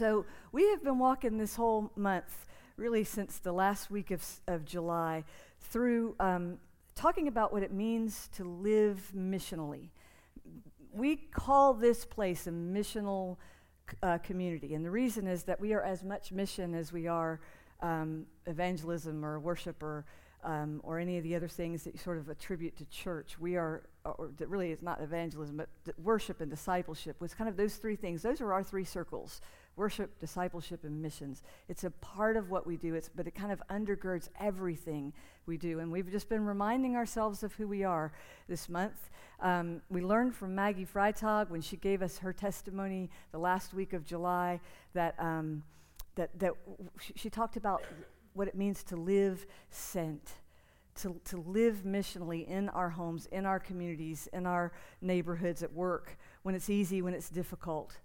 So, we have been walking this whole month, really since the last week of, of July, through um, talking about what it means to live missionally. We call this place a missional uh, community, and the reason is that we are as much mission as we are um, evangelism or worship or um, or any of the other things that you sort of attribute to church. We are, or that really it's not evangelism, but worship and discipleship. Was kind of those three things. Those are our three circles worship, discipleship, and missions. It's a part of what we do, it's, but it kind of undergirds everything we do. And we've just been reminding ourselves of who we are this month. Um, we learned from Maggie Freitag when she gave us her testimony the last week of July that, um, that, that she, she talked about what it means to live sent. To, to live missionally in our homes, in our communities, in our neighborhoods, at work, when it's easy, when it's difficult.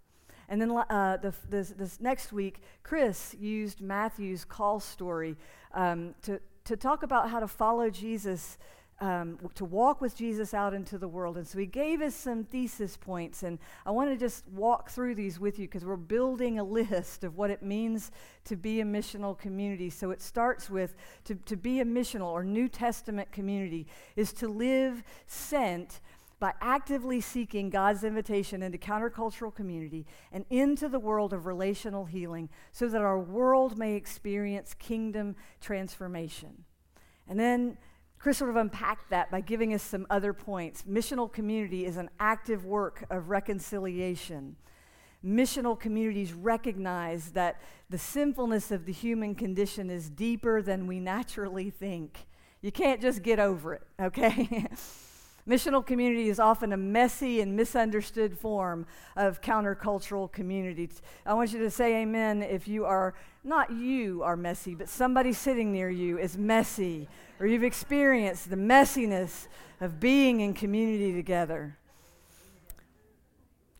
And then uh, the, this, this, next week, Chris used Matthew's call story um, to, to talk about how to follow Jesus, um, to walk with Jesus out into the world. And so he gave us some thesis points. And I want to just walk through these with you because we're building a list of what it means to be a missional community. So it starts with to, to be a missional or New Testament community is to live sent by actively seeking God's invitation into countercultural community and into the world of relational healing so that our world may experience kingdom transformation. And then Chris sort of unpacked that by giving us some other points. Missional community is an active work of reconciliation. Missional communities recognize that the sinfulness of the human condition is deeper than we naturally think. You can't just get over it, okay? Missional community is often a messy and misunderstood form of countercultural community. I want you to say amen if you are, not you are messy, but somebody sitting near you is messy, or you've experienced the messiness of being in community together.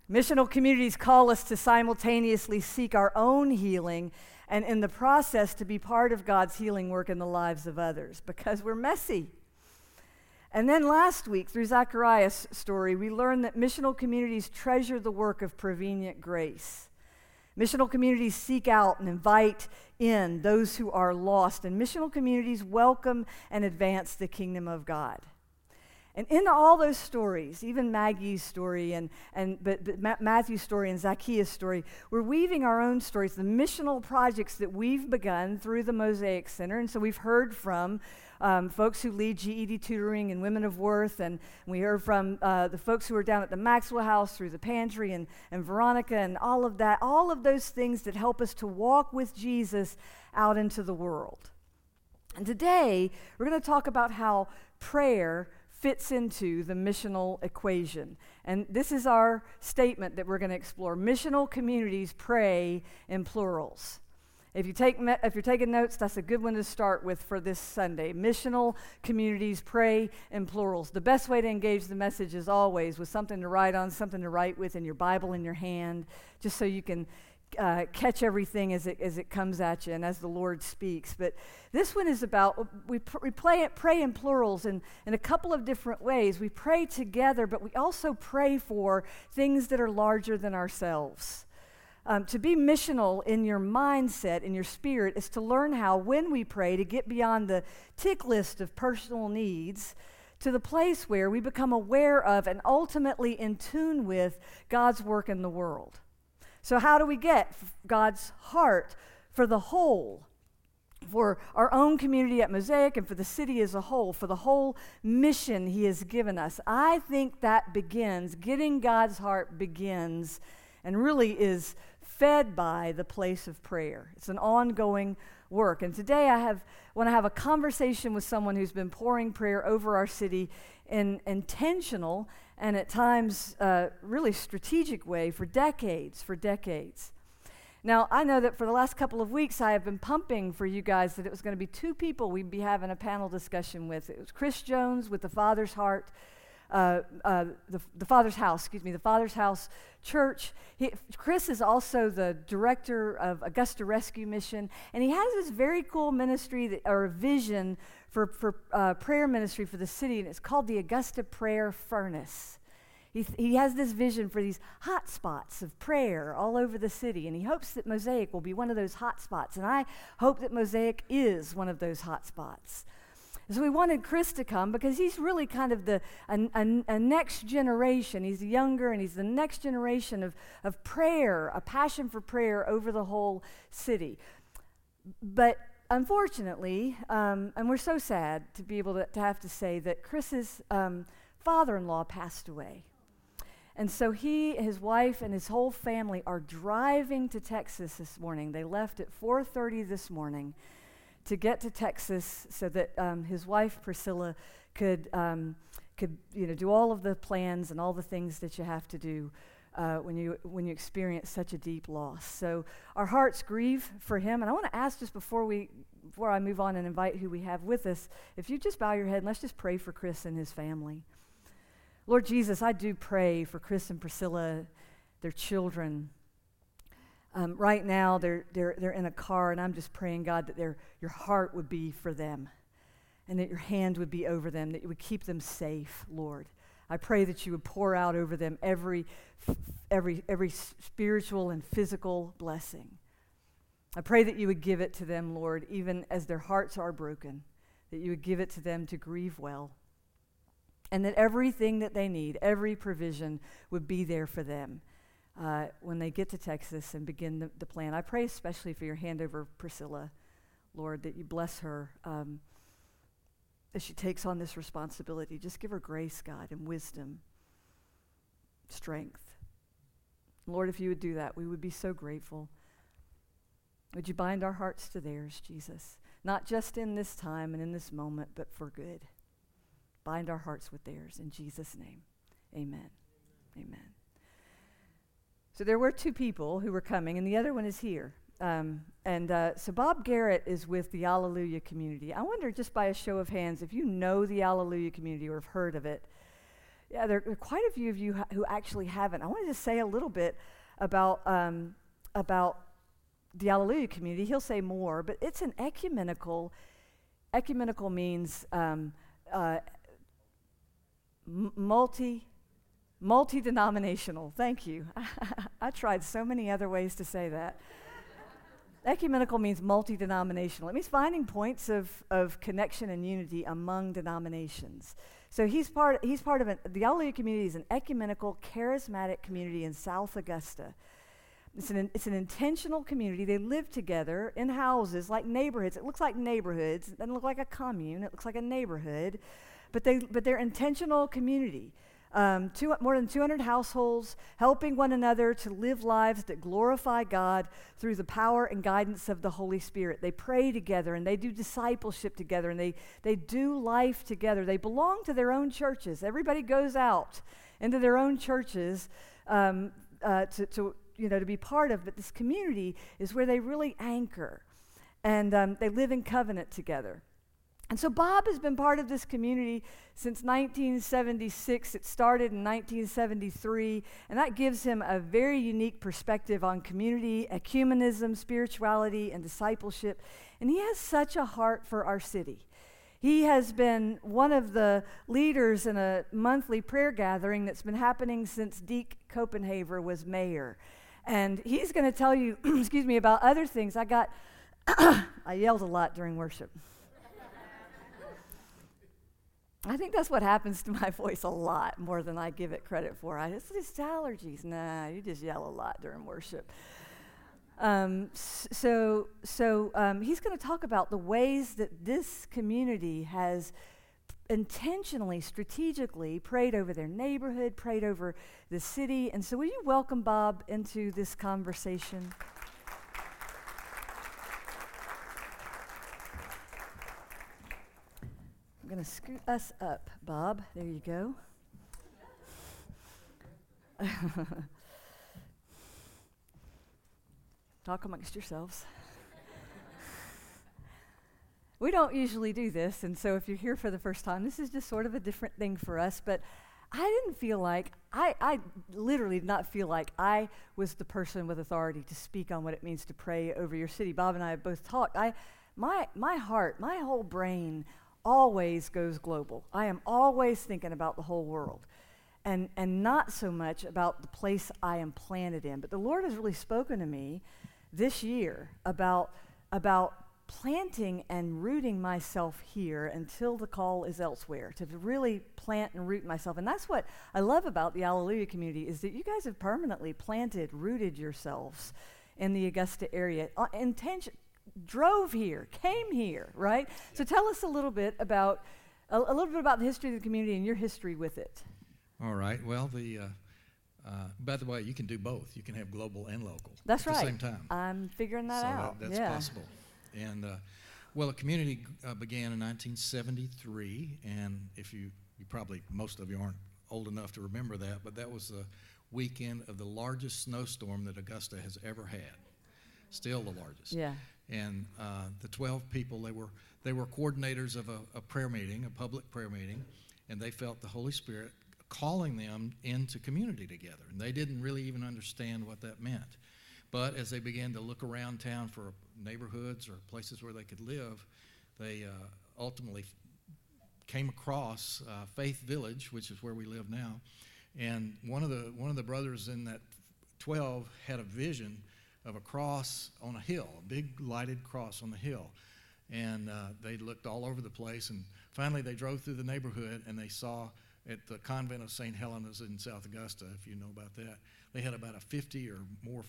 Missional communities call us to simultaneously seek our own healing and in the process to be part of God's healing work in the lives of others because we're messy. And then last week, through Zachariah's story, we learned that missional communities treasure the work of prevenient grace. Missional communities seek out and invite in those who are lost, and missional communities welcome and advance the kingdom of God. And in all those stories, even Maggie's story and, and but, but Matthew's story and Zacchaeus' story, we're weaving our own stories, the missional projects that we've begun through the Mosaic Center. And so we've heard from um, folks who lead GED tutoring and Women of Worth, and we heard from uh, the folks who are down at the Maxwell House through the pantry and, and Veronica and all of that, all of those things that help us to walk with Jesus out into the world. And today, we're going to talk about how prayer fits into the missional equation. And this is our statement that we're going to explore. Missional communities pray in plurals. If, you take, if you're taking notes, that's a good one to start with for this Sunday. Missional communities pray in plurals. The best way to engage the message is always with something to write on, something to write with and your Bible in your hand, just so you can uh, catch everything as it, as it comes at you and as the Lord speaks. But this one is about, we, pr- we play it, pray in plurals in, in a couple of different ways. We pray together, but we also pray for things that are larger than ourselves. Um, to be missional in your mindset, in your spirit, is to learn how, when we pray, to get beyond the tick list of personal needs to the place where we become aware of and ultimately in tune with God's work in the world. So, how do we get God's heart for the whole? For our own community at Mosaic and for the city as a whole, for the whole mission He has given us. I think that begins, getting God's heart begins, and really is fed by the place of prayer. It's an ongoing work. And today I have want to have a conversation with someone who's been pouring prayer over our city in intentional and at times uh, really strategic way for decades, for decades. Now, I know that for the last couple of weeks, I have been pumping for you guys that it was going to be two people we'd be having a panel discussion with. It was Chris Jones with the Father's Heart, uh, uh, the, the Father's House, excuse me, the Father's House Church. He, Chris is also the director of Augusta Rescue Mission, and he has this very cool ministry that, or vision for, for uh, prayer ministry for the city, and it's called the Augusta Prayer Furnace. He, th- he has this vision for these hot spots of prayer all over the city, and he hopes that Mosaic will be one of those hot spots. And I hope that Mosaic is one of those hot spots. So we wanted Chris to come because he's really kind of the a, a, a, next generation. He's younger and he's the next generation of, of prayer, a passion for prayer over the whole city. But unfortunately, um, and we're so sad to be able to, to have to say that Chris's um, father-in-law passed away. And so he, his wife, and his whole family are driving to Texas this morning. They left at 4:30 this morning to get to Texas so that um, his wife Priscilla could um, could you know do all of the plans and all the things that you have to do uh, when you when you experience such a deep loss. So our hearts grieve for him. And I want to ask just before we before I move on and invite who we have with us, if you just bow your head and let's just pray for Chris and his family. Lord Jesus, I do pray for Chris and Priscilla, their children. Um, right now, they're, they're, they're in a car, and I'm just praying, God, that their, your heart would be for them and that your hand would be over them, that you would keep them safe, Lord. I pray that you would pour out over them every, every, every spiritual and physical blessing. I pray that you would give it to them, Lord, even as their hearts are broken, that you would give it to them to grieve well and that everything that they need, every provision, would be there for them uh, when they get to Texas and begin the, the, plan. I pray especially for your hand over Priscilla, Lord, that you bless her um, as she takes on this responsibility. Just give her grace, God, and wisdom, strength. Lord, if you would do that, we would be so grateful. Would you bind our hearts to theirs, Jesus? Not just in this time and in this moment, but for good bind our hearts with theirs. In Jesus' name, amen. Amen. So there were two people who were coming, and the other one is here. Um, and uh, so Bob Garrett is with the Alleluia community. I wonder, just by a show of hands, if you know the Alleluia community or have heard of it. Yeah, there are quite a few of you who actually haven't. I wanted to say a little bit about um, about the Alleluia community. He'll say more, but it's an ecumenical. Ecumenical means um, uh, multi multi-denominational. Thank you. I tried so many other ways to say that. Ecumenical means multi-denominational. It means finding points of, of connection and unity among denominations. So he's part, he's part of an, the Alleluia community is an ecumenical, charismatic community in South Augusta. It's an, it's an intentional community. They live together in houses like neighborhoods. It looks like neighborhoods. It doesn't look like a commune. It looks like a neighborhood but, they, but they're intentional community. Um, two, more than 200 households helping one another to live lives that glorify God through the power and guidance of the Holy Spirit. They pray together and they do discipleship together and they, they do life together. They belong to their own churches. Everybody goes out into their own churches um, uh, to, to, you know, to be part of, but this community is where they really anchor and um, they live in covenant together. And so Bob has been part of this community since 1976. It started in 1973, and that gives him a very unique perspective on community, ecumenism, spirituality, and discipleship. And he has such a heart for our city. He has been one of the leaders in a monthly prayer gathering that's been happening since Deke Copenhaver was mayor. And he's going to tell you, excuse me, about other things. I got, I yelled a lot during worship. I think that's what happens to my voice a lot more than I give it credit for. I just, just allergies. Nah, you just yell a lot during worship. Um, so, so um, he's going to talk about the ways that this community has intentionally, strategically prayed over their neighborhood, prayed over the city. And so, will you welcome Bob into this conversation? Going to scoot us up, Bob. There you go. talk amongst yourselves. we don't usually do this, and so if you're here for the first time, this is just sort of a different thing for us. But I didn't feel like, I, I literally did not feel like I was the person with authority to speak on what it means to pray over your city. Bob and I have both talked. I, my, my heart, my whole brain always goes global. I am always thinking about the whole world and, and not so much about the place I am planted in. But the Lord has really spoken to me this year about, about planting and rooting myself here until the call is elsewhere, to really plant and root myself. And that's what I love about the Alleluia community is that you guys have permanently planted, rooted yourselves in the Augusta area. Uh, intention, drove here, came here, right? So tell us a little bit about a, a, little bit about the history of the community and your history with it. All right. Well, the uh, uh, by the way, you can do both. You can have global and local. That's at right. the same time. I'm figuring that so out. That, that's yeah. possible. And uh, well, the community uh, began in 1973, and if you, you probably most of you aren't old enough to remember that, but that was the weekend of the largest snowstorm that Augusta has ever had. Still the largest. Yeah. And uh, the 12 people, they were they were coordinators of a, a prayer meeting, a public prayer meeting, and they felt the Holy Spirit calling them into community together. And they didn't really even understand what that meant. But as they began to look around town for neighborhoods or places where they could live, they uh, ultimately came across uh, Faith Village, which is where we live now. And one of the one of the brothers in that 12 had a vision of a cross on a hill, a big lighted cross on the hill. And uh, they looked all over the place, and finally they drove through the neighborhood and they saw at the convent of St. Helena's in South Augusta, if you know about that, they had about a 50 or more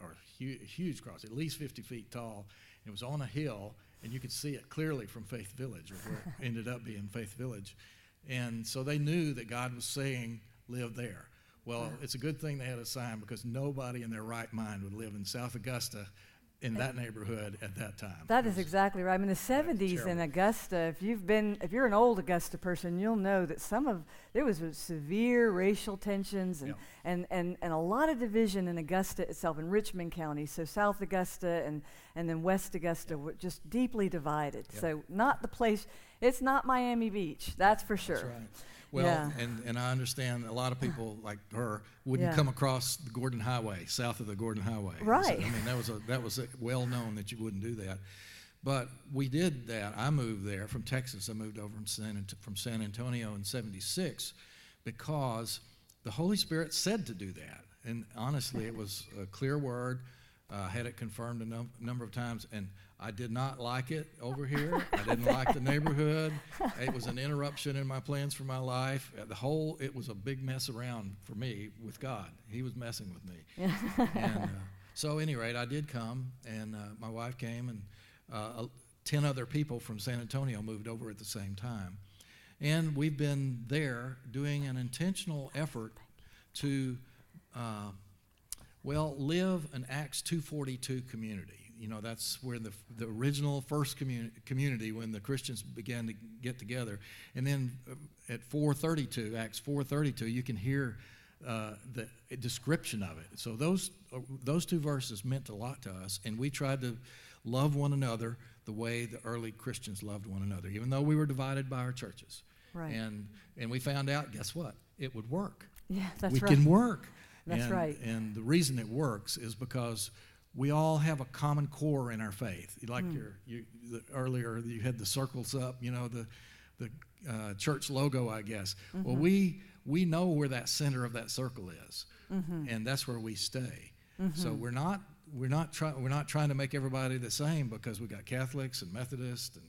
or hu- huge cross, at least 50 feet tall. It was on a hill, and you could see it clearly from Faith Village, or where it ended up being Faith Village. And so they knew that God was saying, live there. Well, it's a good thing they had a sign because nobody in their right mind would live in South Augusta in that neighborhood at that time. That is exactly right. I mean, the 70s in Augusta, if you've been, if you're an old Augusta person, you'll know that some of, there was severe racial tensions and, yeah. and, and, and a lot of division in Augusta itself, in Richmond County. So South Augusta and, and then West Augusta yeah. were just deeply divided. Yeah. So not the place, it's not Miami Beach, that's for sure. That's right. Well, yeah. and, and I understand a lot of people like her wouldn't yeah. come across the Gordon Highway, south of the Gordon Highway. Right. So, I mean, that was a, that was a well known that you wouldn't do that. But we did that. I moved there from Texas. I moved over from San, from San Antonio in 76 because the Holy Spirit said to do that. And honestly, it was a clear word. I uh, had it confirmed a num- number of times. And I did not like it over here. I didn't like the neighborhood. It was an interruption in my plans for my life. The whole, it was a big mess around for me with God. He was messing with me. and uh, so, any rate, I did come, and uh, my wife came, and uh, 10 other people from San Antonio moved over at the same time. And we've been there doing an intentional effort to, uh, well, live an Acts 242 community you know, that's where the, the original first communi- community, when the Christians began to get together. And then uh, at 432, Acts 432, you can hear uh, the description of it. So those, uh, those two verses meant a lot to us, and we tried to love one another the way the early Christians loved one another, even though we were divided by our churches. Right. And, and we found out, guess what? It would work. Yeah, that's we right. can work. That's and, right. And the reason it works is because we all have a common core in our faith. Like mm. your, you, the, earlier, you had the circles up, you know, the, the uh, church logo, I guess. Mm-hmm. Well, we, we know where that center of that circle is, mm-hmm. and that's where we stay. Mm-hmm. So we're not, we're, not try, we're not trying to make everybody the same because we've got Catholics and Methodists and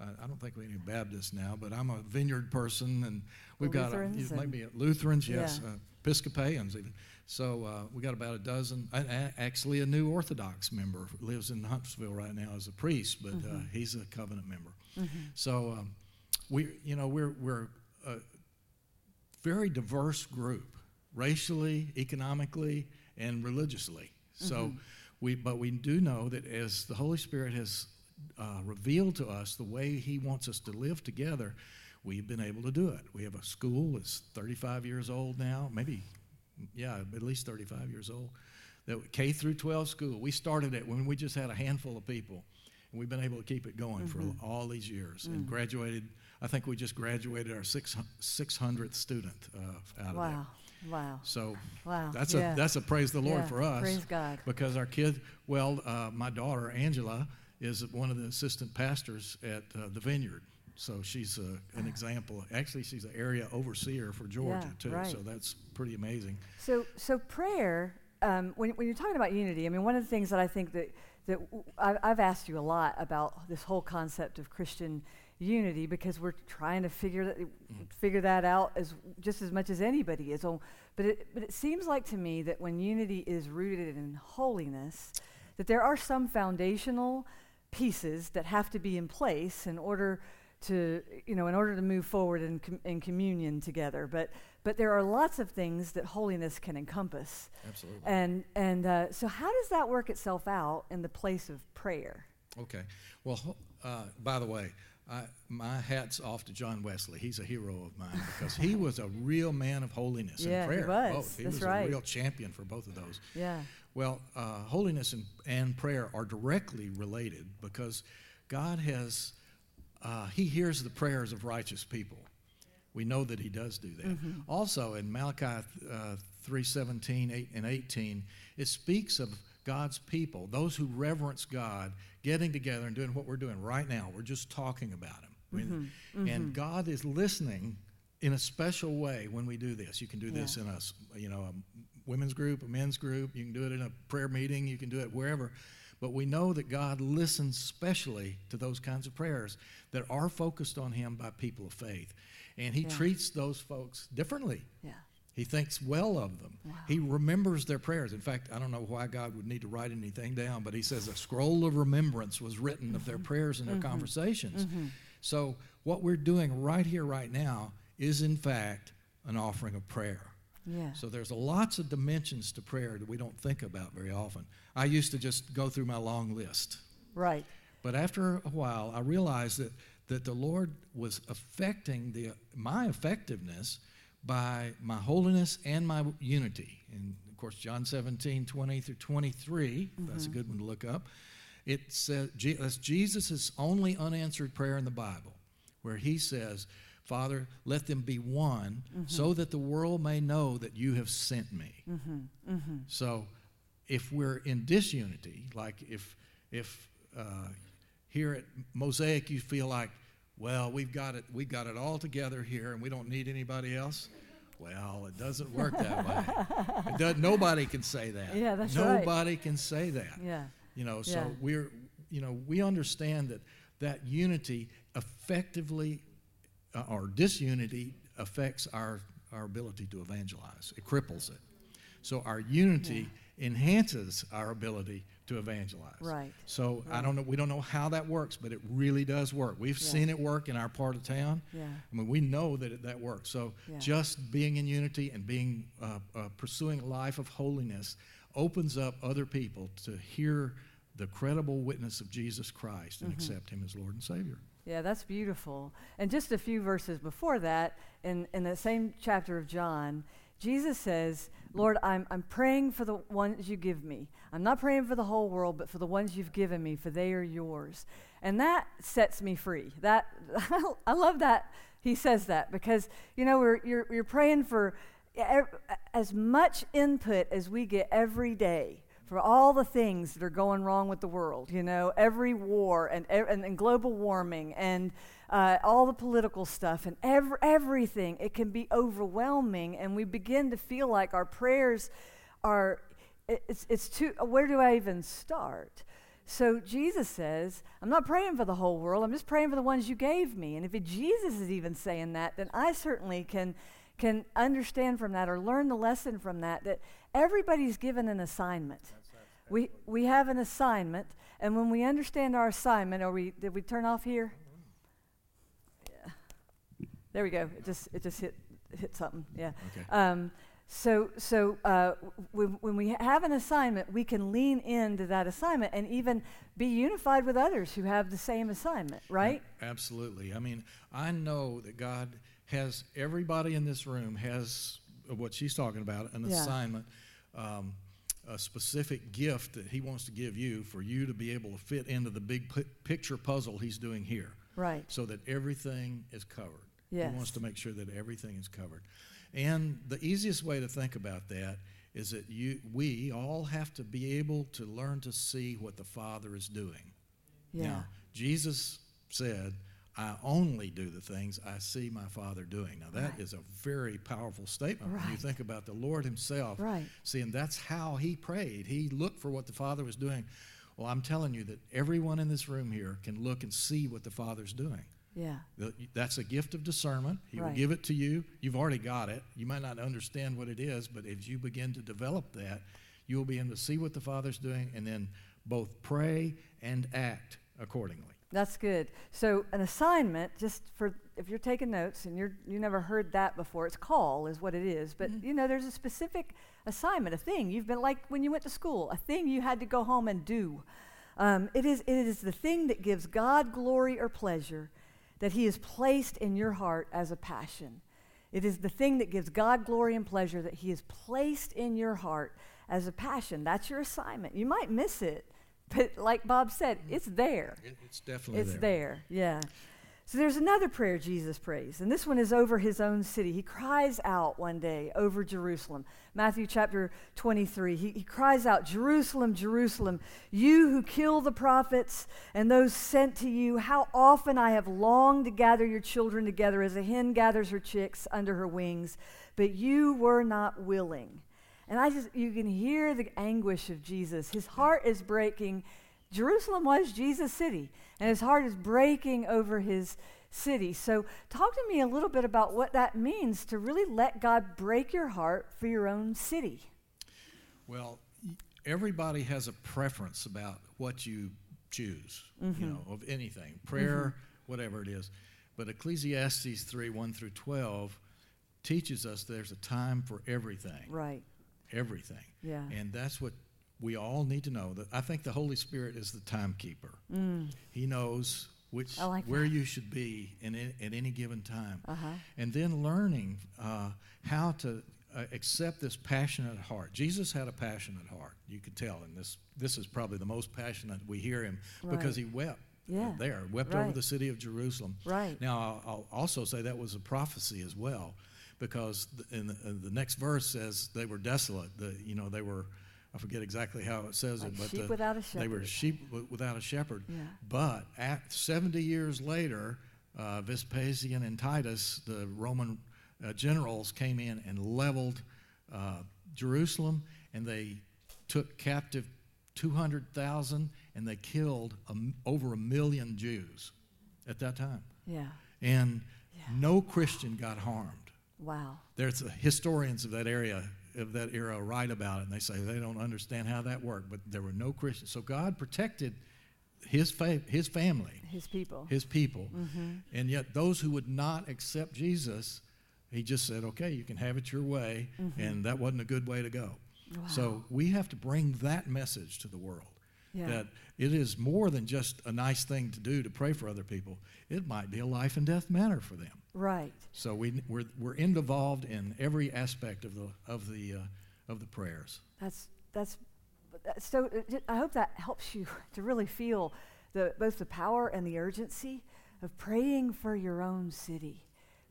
uh, I don't think we have any Baptists now, but I'm a vineyard person, and we've Lutherans got a, maybe Lutherans, yes, yeah. uh, Episcopalians even. So uh, we got about a dozen. actually, a new Orthodox member lives in Huntsville right now as a priest, but uh, mm-hmm. uh, he's a covenant member. Mm-hmm. So um, we, you know, we're we're a very diverse group, racially, economically, and religiously. So mm-hmm. we, but we do know that as the Holy Spirit has uh, revealed to us the way He wants us to live together, we've been able to do it. We have a school that's 35 years old now, maybe yeah, at least 35 years old, that K through 12 school. We started it when we just had a handful of people, and we've been able to keep it going Mm-hmm. for all these years and Mm. graduated. I think we just graduated our six, 600th student uh, out of Wow. there. Wow. So Wow. that's yeah. a that's a praise the Lord Yeah. for us Praise God. because our kid. Well, uh, my daughter Angela is one of the assistant pastors at uh, the Vineyard. So she's uh, an example. Actually, she's an area overseer for Georgia Yeah, too. right. So that's pretty amazing. So, so prayer. Um, when, when you're talking about unity, I mean, one of the things that I think that that w- I've asked you a lot about this whole concept of Christian unity because we're trying to figure that figure that out as just as much as anybody is. Oh, But it but it seems like to me that when unity is rooted in holiness, that there are some foundational pieces that have to be in place in order to you know in order to move forward in, com- in communion together but but there are lots of things that holiness can encompass Absolutely. and and uh, so how does that work itself out in the place of prayer Okay. Well, uh, by the way, I, my hat's off to John Wesley. He's a hero of mine because he was a real man of holiness Yeah, and he prayer. was. Both. He That's was right. a real champion for both of those. yeah Well, uh, holiness and, and prayer are directly related because God has, uh, He hears the prayers of righteous people. We know that He does do that. Mm-hmm. Also, in Malachi uh, 3 17 8 and 18, it speaks of God's people, those who reverence God, getting together and doing what we're doing right now. We're just talking about Him. Mm-hmm. And God is listening in a special way when we do this. You can do this Yeah. in a, you know, a women's group, a men's group. You can do it in a prayer meeting. You can do it wherever. But we know that God listens specially to those kinds of prayers that are focused on Him by people of faith. And He Yeah. treats those folks differently. yeah He thinks well of them. Wow. He remembers their prayers. In fact, I don't know why God would need to write anything down, but He says a scroll of remembrance was written of their mm-hmm. prayers and their mm-hmm. conversations. Mm-hmm. So, what we're doing right here, right now, is in fact an offering of prayer. yeah So there's lots of dimensions to prayer that we don't think about very often. I used to just go through my long list. right But after a while, I realized that, that the Lord was affecting the, my effectiveness by my holiness and my unity. And of course, John 17, 20 through 23, that's a mm-hmm. good one to look up. It says that's Jesus' only unanswered prayer in the Bible, where he says, Father, let them be one mm-hmm. so that the world may know that you have sent me. Mm-hmm. So if we're in disunity, like if, if uh, here at Mosaic you feel like, well, we've got it, we've got it all together here and we don't need anybody else, well, it doesn't work that way. It does, nobody can say that. Yeah, that's right. Nobody can say that. yeah You know, so Yeah. we're, you know, we understand that that unity effectively, uh, or disunity affects our, our ability to evangelize. It cripples it. So our unity enhances our ability to evangelize. Right. So I don't know, we don't know how that works, but it really does work. We've Yeah. seen it work in our part of town. Yeah. I mean, we know that it, that works. So Yeah. just being in unity and being uh, uh, pursuing a life of holiness opens up other people to hear the credible witness of Jesus Christ and accept Him as Lord and Savior. Yeah, that's beautiful. And just a few verses before that, in, in the same chapter of John, Jesus says, Lord, I'm, I'm praying for the ones you give me. I'm not praying for the whole world, but for the ones you've given me, for they are yours. And that sets me free. That I love that he says that because, you know, we're, you're, you're praying for as much input as we get every day for all the things that are going wrong with the world, you know, every war and, and, and global warming and uh, all the political stuff and ev- everything, it can be overwhelming. And we begin to feel like our prayers are, it's, it's too, where do I even start? So Jesus says, I'm not praying for the whole world, I'm just praying for the ones you gave me. And if it, Jesus is even saying that, then I certainly can can understand from that or learn the lesson from that that everybody's given an assignment. We, we have an assignment, and when we understand our assignment, are we, did we turn off here? Yeah. There we go. It just, it just hit, hit something. Yeah. Okay. Um, so, so uh, when, when we have an assignment, we can lean into that assignment and even be unified with others who have the same assignment, right? Absolutely. I mean, I know that God has everybody in this room has what she's talking about an Yeah. assignment. Um, a specific gift that He wants to give you for you to be able to fit into the big pi- picture puzzle He's doing here. Right. So that everything is covered. Yes. He wants to make sure that everything is covered. And the easiest way to think about that is that you, we all have to be able to learn to see what the Father is doing. Yeah. Now, Jesus said, I only do the things I see my Father doing. Now, that is Right. a very powerful statement when you think about the Lord Himself. Right. Seeing that's how He prayed. He looked for what the Father was doing. Well, I'm telling you that everyone in this room here can look and see what the Father's doing. Yeah. That's a gift of discernment. He will give it to you. You've already got it. You might not understand what it is, but as you begin to develop that, you'll be able to see what the Father's doing and then both pray and act accordingly. That's good. So an assignment, just for if you're taking notes and you're you never heard that before, it's call is what it is. But Mm-hmm. you know, there's a specific assignment, a thing you've been like when you went to school, a thing you had to go home and do. Um, it is it is the thing that gives God glory or pleasure that He has placed in your heart as a passion. It is the thing that gives God glory and pleasure that He has placed in your heart as a passion. That's your assignment. You might miss it, but like Bob said, it's there. It- It's definitely there. It's there. there, yeah. So there's another prayer Jesus prays, and this one is over his own city. He cries out one day over Jerusalem. Matthew chapter 23. He, he cries out, Jerusalem, Jerusalem, you who kill the prophets and those sent to you, how often I have longed to gather your children together as a hen gathers her chicks under her wings, but you were not willing. And I just, you can hear the anguish of Jesus. His heart is breaking. Jerusalem was Jesus' city, and his heart is breaking over his city. So, talk to me a little bit about what that means to really let God break your heart for your own city. Well, everybody has a preference about what you choose, Mm-hmm. you know, of anything, prayer, whatever it is. But Ecclesiastes 3 1 through 12 teaches us there's a time for everything. Right. Everything. Yeah. And that's what we all need to know. That I think the Holy Spirit is the timekeeper. He knows which Mm. Like where that. you should be in, a- at any given time. Uh-huh. And then learning uh, how to uh, accept this passionate heart. Jesus had a passionate heart. You could tell, and this this is probably the most passionate we hear him because he wept. Yeah. There, wept over the city of Jerusalem. Right. Now, I'll, I'll also say that was a prophecy as well, because the, in the, in the next verse says they were desolate. The, you know, they were, I forget exactly how it says Like it, but sheep the- without a they were sheep w- without a shepherd. Yeah. But at 70 years later, uh, Vespasian and Titus, the Roman uh, generals, came in and leveled uh, Jerusalem, and they took captive 200,000, and they killed a over a million Jews at that time. Yeah. And no Christian got harmed. Wow. There's historians of that area of that era write about it, and they say they don't understand how that worked, but there were no Christians. So God protected his fa- his family, His people. his people, mm-hmm. and yet those who would not accept Jesus, he just said, "Okay, you can have it your way," mm-hmm. and that wasn't a good way to go. So we have to bring that message to the world. Yeah. That it is more than just a nice thing to do to pray for other people. It might be a life and death matter for them. Right. So we, we're, we're involved in every aspect of the, of the, uh, of the prayers. That's that's that's so. I hope that helps you to really feel the both the power and the urgency of praying for your own city.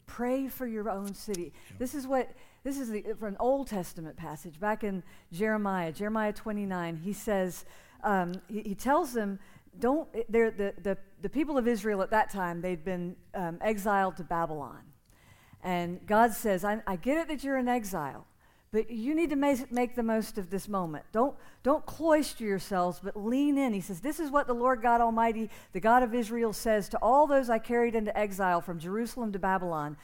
Pray for your own city. This is what this is the, from an Old Testament passage back in Jeremiah, Jeremiah 29. He says um, he, he tells them don't. The the the people of Israel at that time they'd been um, exiled to Babylon. And God says, I, I get it that you're in exile, but you need to make, make the most of this moment. Don't, don't cloister yourselves, but lean in. He says, This is what the Lord God Almighty, the God of Israel, says to all those I carried into exile from Jerusalem to Babylon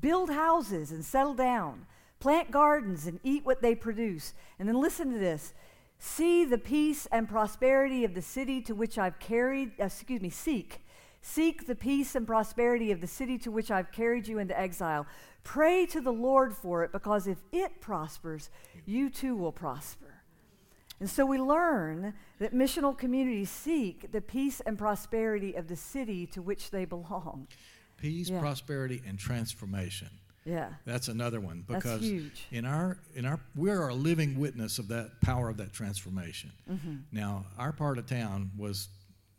build houses and settle down, plant gardens and eat what they produce. And then listen to this. See the peace and prosperity of the city to which I've carried, uh, excuse me, seek. Seek the peace and prosperity of the city to which I've carried you into exile. Pray to the Lord for it, because if it prospers, you too will prosper. And so we learn that missional communities seek the peace and prosperity of the city to which they belong. Peace, Yeah. prosperity, and transformation. Yeah. That's another one because huge. in our in our we are a living witness of that power of that transformation. Mm-hmm. Now, our part of town was,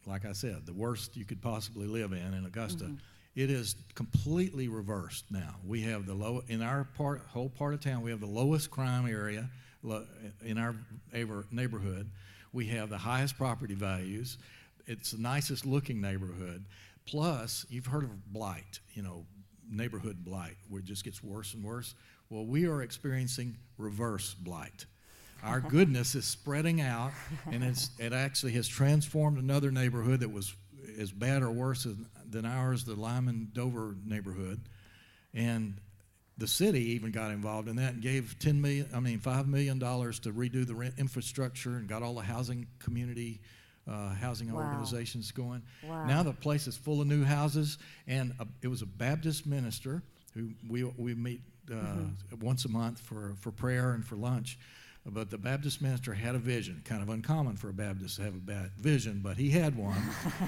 like I said, the worst you could possibly live in in Augusta. Mm-hmm. It is completely reversed now. We have the low in our part whole part of town. We have the lowest crime area lo, in our neighborhood. We have the highest property values. It's the nicest looking neighborhood. Plus, you've heard of blight, you know, neighborhood blight, where it just gets worse and worse. Well, we are experiencing reverse blight. Our goodness is spreading out, and it's, it actually has transformed another neighborhood that was as bad or worse than, than ours, the Lyman Dover neighborhood. And the city even got involved in that and gave 10 million, I mean, $5 million to redo the rent infrastructure and got all the housing community uh, housing Wow. organizations going. Wow. Now the place is full of new houses, and a, it was a Baptist minister who we, we meet uh, Mm-hmm. once a month for, for prayer and for lunch. But the Baptist minister had a vision, kind of uncommon for a Baptist to have a bad vision, but he had one.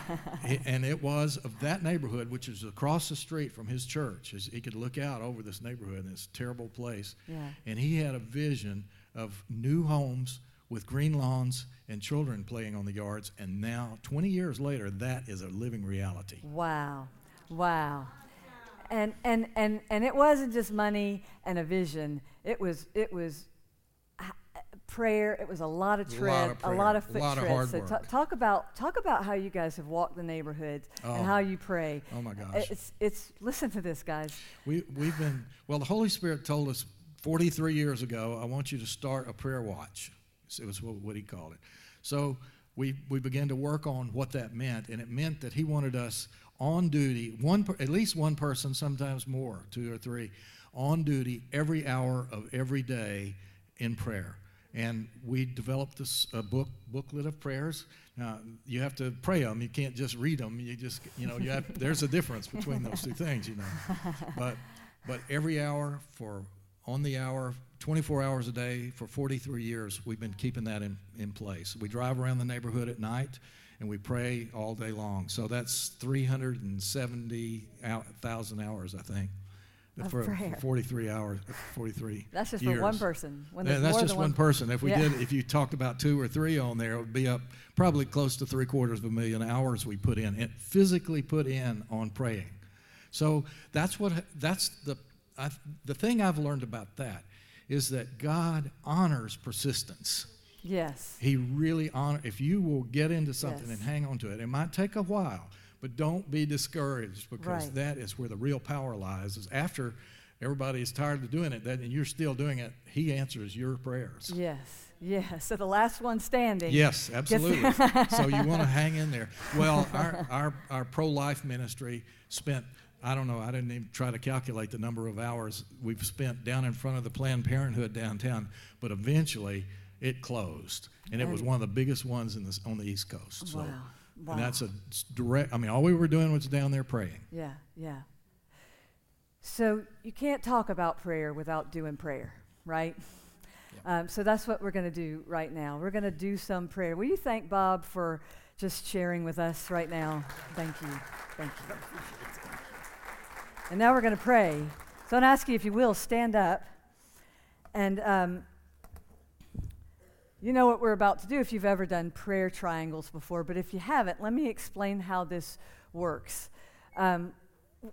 And it was of that neighborhood, which is across the street from his church. As He could look out over this neighborhood in this terrible place. Yeah. And he had a vision of new homes with green lawns and children playing on the yards. And now, 20 years later, that is a living reality. Wow. Wow. And and and and it wasn't just money and a vision. It was it was uh, prayer. It was a lot of A lot tread, a lot of a foot lot of tread. hard so ta- talk about talk about how you guys have walked the neighborhoods Oh. and how you pray. Oh my uh, gosh. It's it's listen to this, guys. We, we've been, well, the Holy Spirit told us 43 years ago, I want you to start a prayer watch. It was what, he called it. So we, we began to work on what that meant, and it meant that he wanted us on duty, one at least one person, sometimes more, two or three, on duty every hour of every day in prayer. And we developed this uh, book booklet of prayers. Now you have to pray them. You can't just read them. You just you know you have, there's a difference between those two things. You know, but but every hour for on the hour, 24 hours a day for 43 years, we've been keeping that in, in place. We drive around the neighborhood at night and we pray all day long. So that's 370,000 hours, I think. For, for 43 hours, 43 That's just years. for one person. When Yeah, there's that's more just than one person. If we Yeah. did, if you talked about two or three on there, it would be up probably close to three quarters of a million hours we put in, and physically put in on praying. So that's what that's the I, the thing I've learned about that is that God honors persistence. Yes. He really honor if you will get into something Yes. and hang on to it. It might take a while, but don't be discouraged because Right. that is where the real power lies. Is after everybody is tired of doing it, that and you're still doing it, He answers your prayers. Yes. Yes. So the last one standing. Yes, absolutely. so you want to hang in there. Well, our, our, our pro life ministry spent, I don't know, I didn't even try to calculate the number of hours we've spent down in front of the Planned Parenthood downtown, but eventually it closed. And it was one of the biggest ones in this, on the East Coast. So, Wow. Wow. And that's a direct, I mean, all we were doing was down there praying. Yeah, yeah. So you can't talk about prayer without doing prayer, right? Um, so that's what we're going to do right now. We're going to do some prayer. Will you thank Bob for just sharing with us right now? Thank you. Thank you. And now we're going to pray. So I'm ask you, if you will, stand up. And um, you know what we're about to do if you've ever done prayer triangles before, but if you haven't, let me explain how this works. Um,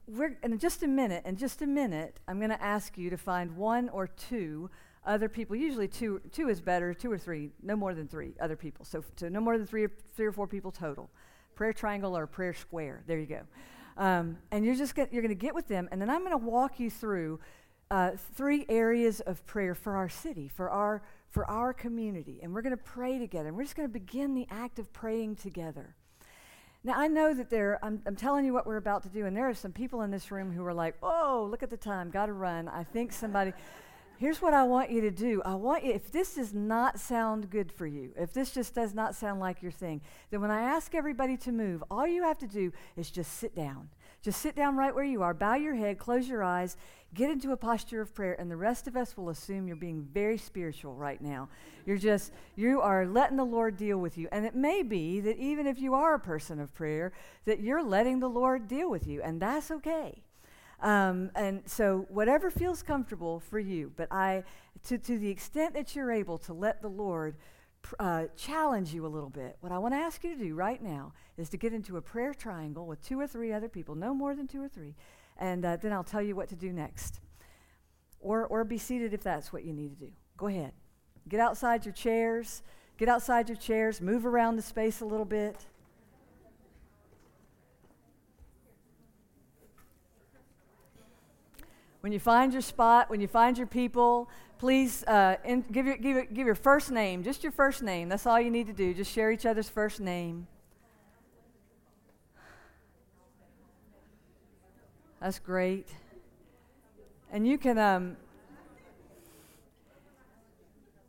we're, in just a minute, in just a minute, I'm going to ask you to find one or two other people. Usually, two, two is better, two or three, no more than three other people. So, so no more than three, or- three or four people total. Prayer triangle or prayer square. There you go. Um, and you're just gonna, you're going to get with them, and then I'm going to walk you through uh, three areas of prayer for our city, for our for our community, and we're going to pray together. And we're just going to begin the act of praying together. Now, I know that there, I'm, I'm telling you what we're about to do, and there are some people in this room who are like, oh, look at the time, got to run. I think somebody, here's what I want you to do. I want you, if this does not sound good for you, if this just does not sound like your thing, then when I ask everybody to move, all you have to do is just sit down. Just sit down right where you are, bow your head, close your eyes, get into a posture of prayer, and the rest of us will assume you're being very spiritual right now. You're just, you are letting the Lord deal with you. And it may be that even if you are a person of prayer, that you're letting the Lord deal with you, and that's okay. Um, and so, whatever feels comfortable for you, but I, to, to the extent that you're able to let the Lord uh, challenge you a little bit, what I want to ask you to do right now is to get into a prayer triangle with two or three other people, no more than two or three, and uh, then I'll tell you what to do next. Or, or be seated if that's what you need to do. Go ahead. Get outside your chairs. Get outside your chairs. Move around the space a little bit. When you find your spot, when you find your people, please uh, in, give, your, give, your, give your first name, just your first name. That's all you need to do. Just share each other's first name. That's great. And you can, um,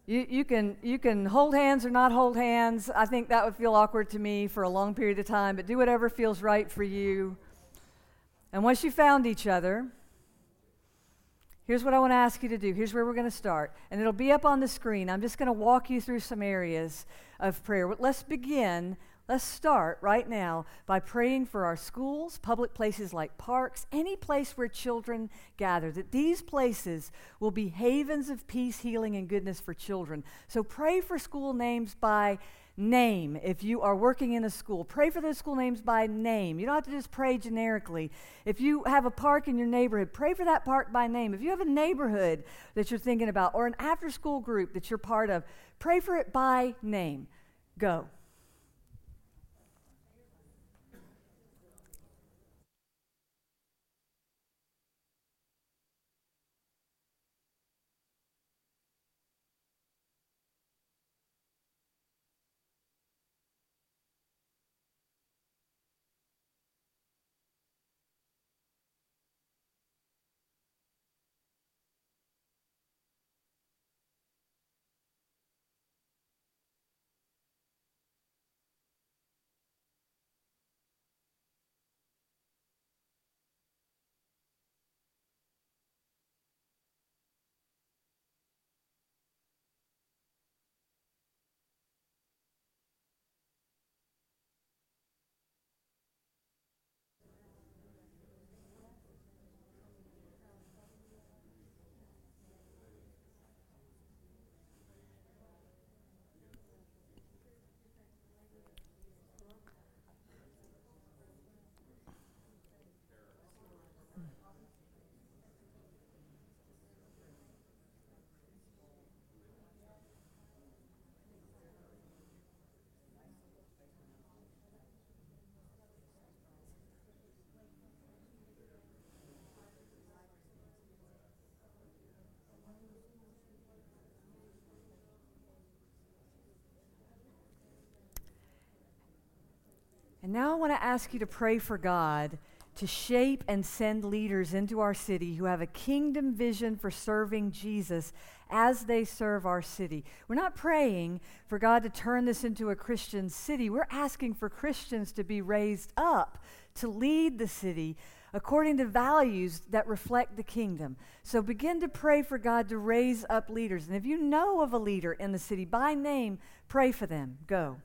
you, you, can, you can hold hands or not hold hands. I think that would feel awkward to me for a long period of time, but do whatever feels right for you. And once you found each other, Here's what I want to ask you to do. Here's where we're going to start. And it'll be up on the screen. I'm just going to walk you through some areas of prayer. Let's begin. Let's start right now by praying for our schools, public places like parks, any place where children gather, that these places will be havens of peace, healing, and goodness for children. So pray for school names by name if you are working in a school. Pray for those school names by name. You don't have to just pray generically. If you have a park in your neighborhood, pray for that park by name. If you have a neighborhood that you're thinking about or an after school group that you're part of, pray for it by name. Go. And now I want to ask you to pray for God to shape and send leaders into our city who have a kingdom vision for serving Jesus as they serve our city. We're not praying for God to turn this into a Christian city. We're asking for Christians to be raised up to lead the city according to values that reflect the kingdom. So begin to pray for God to raise up leaders. And if you know of a leader in the city by name, pray for them. Go.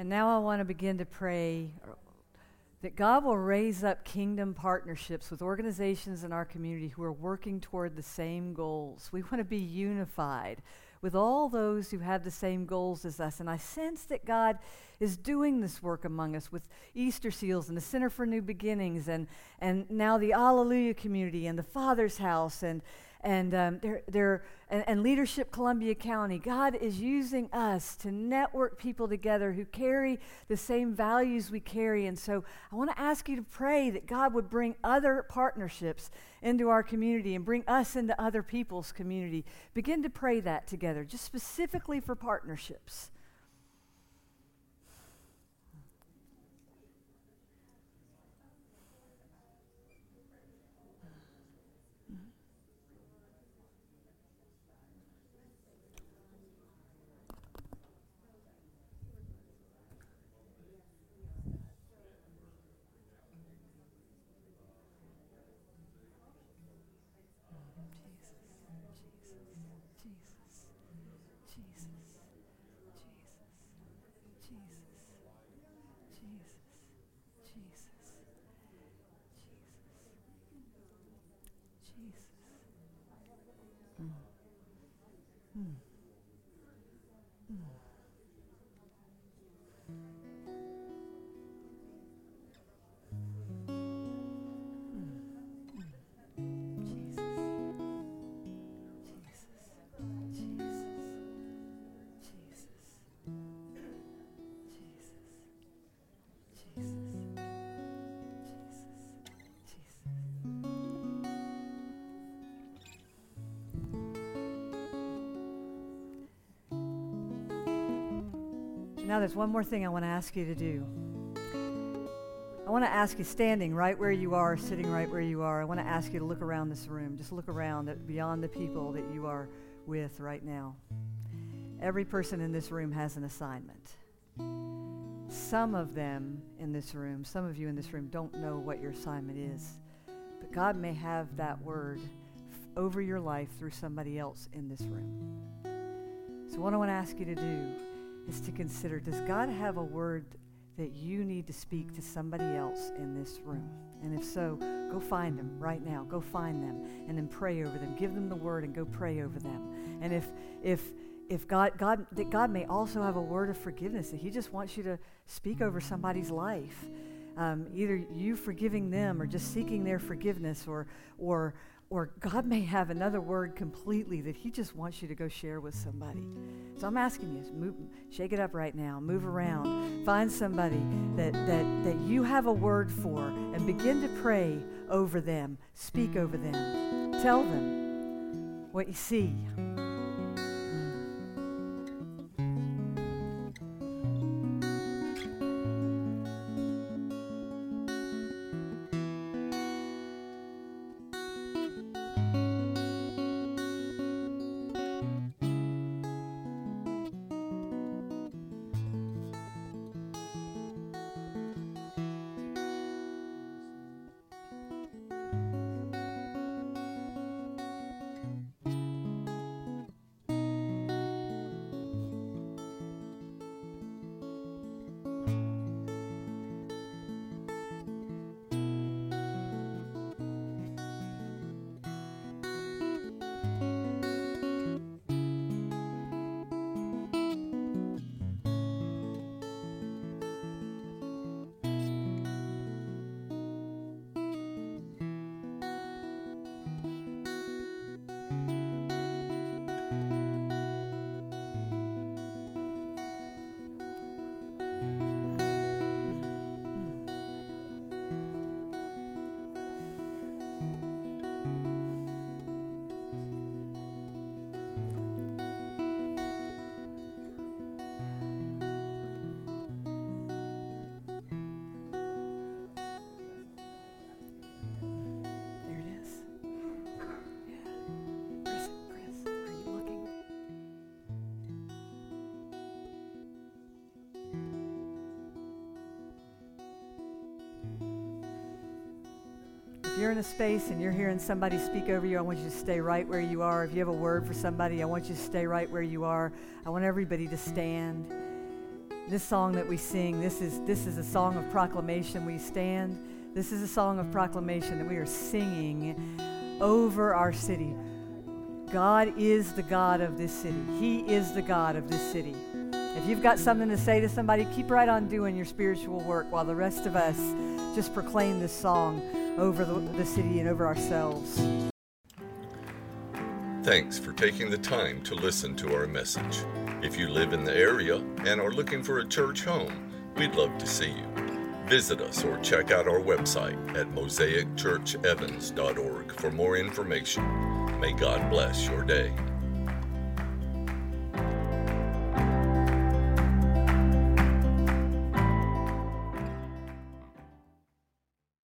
And now I want to begin to pray that God will raise up kingdom partnerships with organizations in our community who are working toward the same goals. We want to be unified with all those who have the same goals as us. And I sense that God is doing this work among us with Easter Seals and the Center for New Beginnings and, and now the Alleluia community and the Father's House and, and, um, they're, they're, and, and Leadership Columbia County. God is using us to network people together who carry the same values we carry. And so I want to ask you to pray that God would bring other partnerships into our community and bring us into other people's community. Begin to pray that together, just specifically for partnerships. Nice. Now, there's one more thing I want to ask you to do. I want to ask you, standing right where you are, sitting right where you are, I want to ask you to look around this room. Just look around at, beyond the people that you are with right now. Every person in this room has an assignment. Some of them in this room, some of you in this room, don't know what your assignment is. But God may have that word f- over your life through somebody else in this room. So, what I want to ask you to do is to consider does God have a word that you need to speak to somebody else in this room? And if so, go find them right now. Go find them and then pray over them. Give them the word and go pray over them. And if if if God God that God may also have a word of forgiveness that He just wants you to speak over somebody's life. Um, either you forgiving them or just seeking their forgiveness or or or God may have another word completely that He just wants you to go share with somebody. So I'm asking you, move, shake it up right now, move around, find somebody that, that, that you have a word for, and begin to pray over them, speak over them, tell them what you see. You're in a space and you're hearing somebody speak over you, I want you to stay right where you are. If you have a word for somebody, I want you to stay right where you are. I want everybody to stand. This song that we sing, this is, this is a song of proclamation. We stand. This is a song of proclamation that we are singing over our city. God is the God of this city. He is the God of this city. If you've got something to say to somebody, keep right on doing your spiritual work while the rest of us just proclaim this song over the, the city and over ourselves. Thanks for taking the time to listen to our message. If you live in the area and are looking for a church home, we'd love to see you. Visit us or check out our website at mosaicchurchevans.org for more information. May God bless your day.